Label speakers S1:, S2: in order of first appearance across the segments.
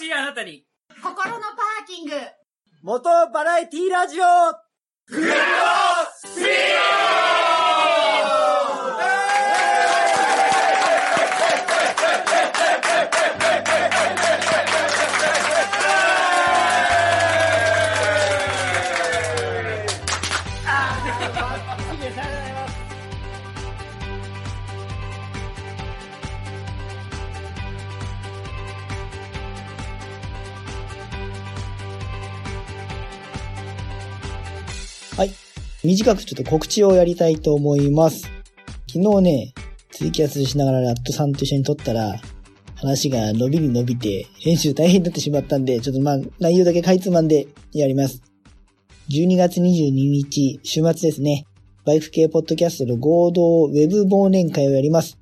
S1: しいあなたに。
S2: 心のパーキング。
S3: 元バラエティラジオ
S4: はい。短くちょっと告知をやりたいと思います。昨日ね、ツイキャスしながらラットさんと一緒に撮ったら、話が伸びに伸びて、編集大変になってしまったんで、ちょっとまあ、内容だけかいつまんでやります。12月22日、週末ですね。バイク系ポッドキャストの合同ウェブ忘年会をやります。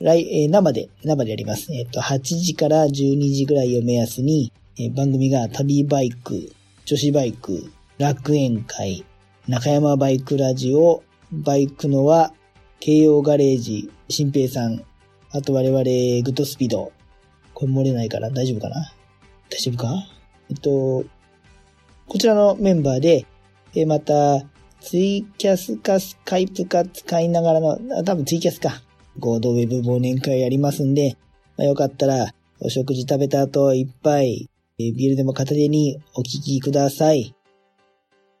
S4: 来、えー生で、生でやります。えっ、と、8時から12時ぐらいを目安に、えー番組が旅バイク、女子バイク、楽園会、中山バイクラジオ、バイクのは、京葉ガレージ、新平さん、あと我々、グッドスピード。これ漏れないから大丈夫かな？大丈夫か？えっと、こちらのメンバーで、えまた、ツイキャスかスカイプか使いながらの、あ多分ツイキャスか。合同ウェブ忘年会やりますんで、まあ、よかったら、お食事食べた後、一杯、えービールでも片手にお聞きください。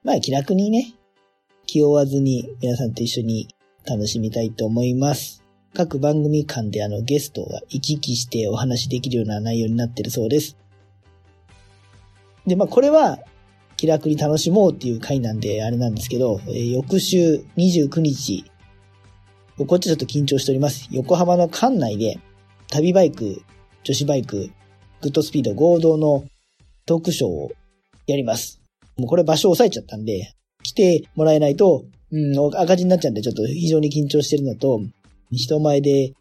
S4: まあ気楽にね、気負わずに皆さんと一緒に楽しみたいと思います。各番組間であのゲストが行き来してお話しできるような内容になってるそうです。で、まあこれは気楽に楽しもうっていう回なんであれなんですけど、えー翌週29日、こっちちょっと緊張しております。横浜の館内で旅バイク、女子バイク、グッドスピード合同のトークショーをやります。もうこれ場所押さえちゃったんで、来てもらえないと、うん、赤字になっちゃうんで、ちょっと非常に緊張してるのと、人前で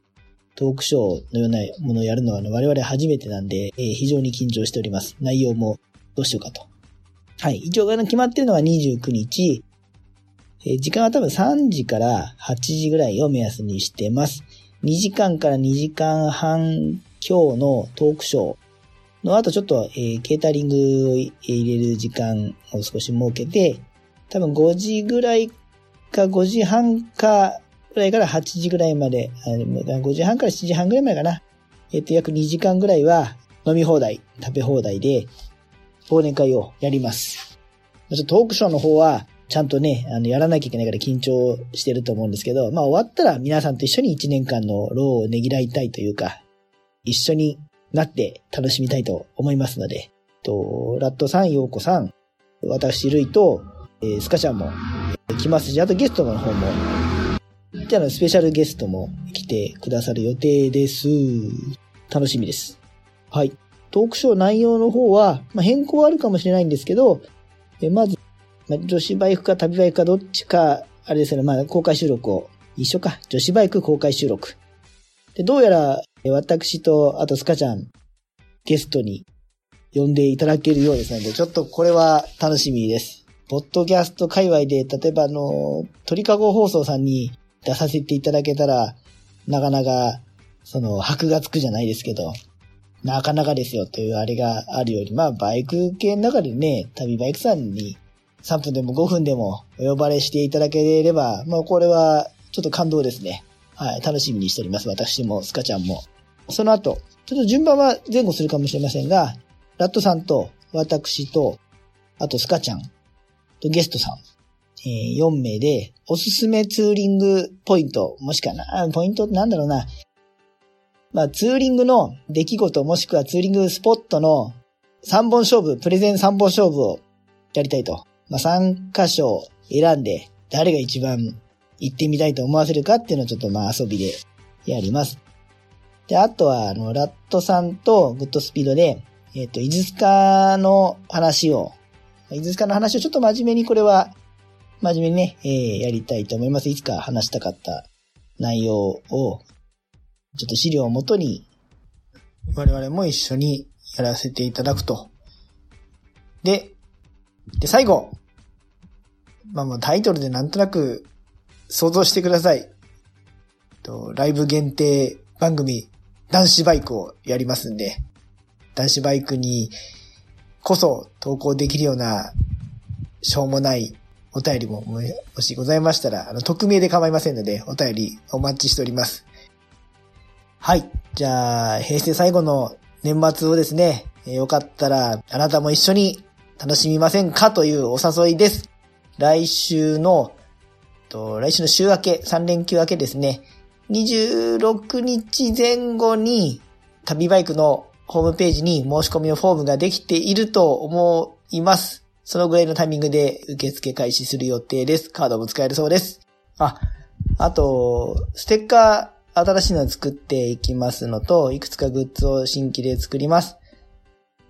S4: トークショーのようなものをやるのは我々初めてなんで、えー非常に緊張しております。内容もどうしようかと。はい。一応決まってるのが29日、えー時間は多分3時から8時ぐらいを目安にしてます。2時間から2時間半今日のトークショーの後ちょっと、えーケータリングを入れる時間を少し設けて、多分5時ぐらいか5時半かぐらいから8時ぐらいまで、5時半から7時半ぐらいまでかな。えっ、と、約2時間ぐらいは飲み放題、食べ放題で、忘年会をやります。ちょっとトークショーの方は、ちゃんとね、あの、やらなきゃいけないから緊張してると思うんですけど、まあ終わったら皆さんと一緒に1年間の労をねぎらいたいというか、一緒になって楽しみたいと思いますので、と、ラットさん、ヨーコさん、私、ルイと、えスカちゃんも、来ますし、あとゲストの方も、じゃあ、スペシャルゲストも来てくださる予定です。楽しみです。はい。トークショー内容の方は、まあ、変更はあるかもしれないんですけど、えまず、まあ、女子バイクか旅バイクかどっちか、あれですね、まあ、公開収録を、一緒か、女子バイク公開収録。で、どうやら、私と、あとスカちゃん、ゲストに呼んでいただけるようですので、ちょっとこれは楽しみです。ポッドキャスト界隈で、例えばあの、鳥かご放送さんに出させていただけたら、なかなか、その、箔がつくじゃないですけど、なかなかですよというあれがあるより、まあ、バイク系の中でね、旅バイクさんに3分でも5分でもお呼ばれしていただければ、まあ、これはちょっと感動ですね。はい、楽しみにしております。私も、スカちゃんも。その後、ちょっと順番は前後するかもしれませんが、ラットさんと、私と、あとスカちゃん、とゲストさん、えー4名で、おすすめツーリングポイント、もしかな、ポイントなんだろうな。まあ、ツーリングの出来事、もしくはツーリングスポットの3本勝負、プレゼン3本勝負をやりたいと。まあ、3箇所選んで、誰が一番行ってみたいと思わせるかっていうのをちょっとまあ遊びでやります。で、あとは、あの、ラットさんとグッドスピードで、えっ、と、伊豆スカの話を、伊豆スカの話をちょっと真面目にこれは、真面目にね、えーやりたいと思います。いつか話したかった内容を、ちょっと資料をもとに、我々も一緒にやらせていただくと。で、で、最後。まあまあタイトルでなんとなく想像してください。とライブ限定番組、男子バイクをやりますんで、男子バイクにこそ投稿できるような、しょうもないお便りももしございましたら、あの、匿名で構いませんので、お便りお待ちしております。はい。じゃあ、平成最後の年末をですね、よかったら、あなたも一緒に楽しみませんかというお誘いです。来週の、と来週の週明け、3連休明けですね、26日前後に、旅バイクのホームページに申し込みのフォームができていると思います。そのぐらいのタイミングで受付開始する予定です。カードも使えるそうです。あ、あと、ステッカー新しいの作っていきますのと、いくつかグッズを新規で作ります。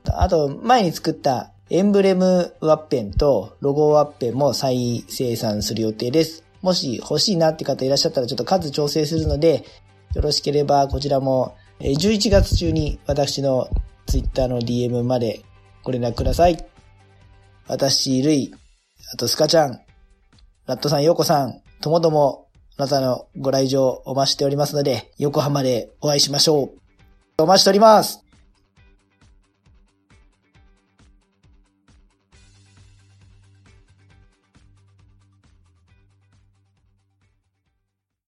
S4: あと、前に作ったエンブレムワッペンとロゴワッペンも再生産する予定です。もし欲しいなって方いらっしゃったらちょっと数調整するので、よろしければこちらも11月中に私の Twitter の DM までご連絡ください。私、ルイ、あとスカちゃん、ラットさん、ヨコさん、ともども、あなたのご来場お待ちしておりますので、横浜でお会いしましょう。お待ちしております。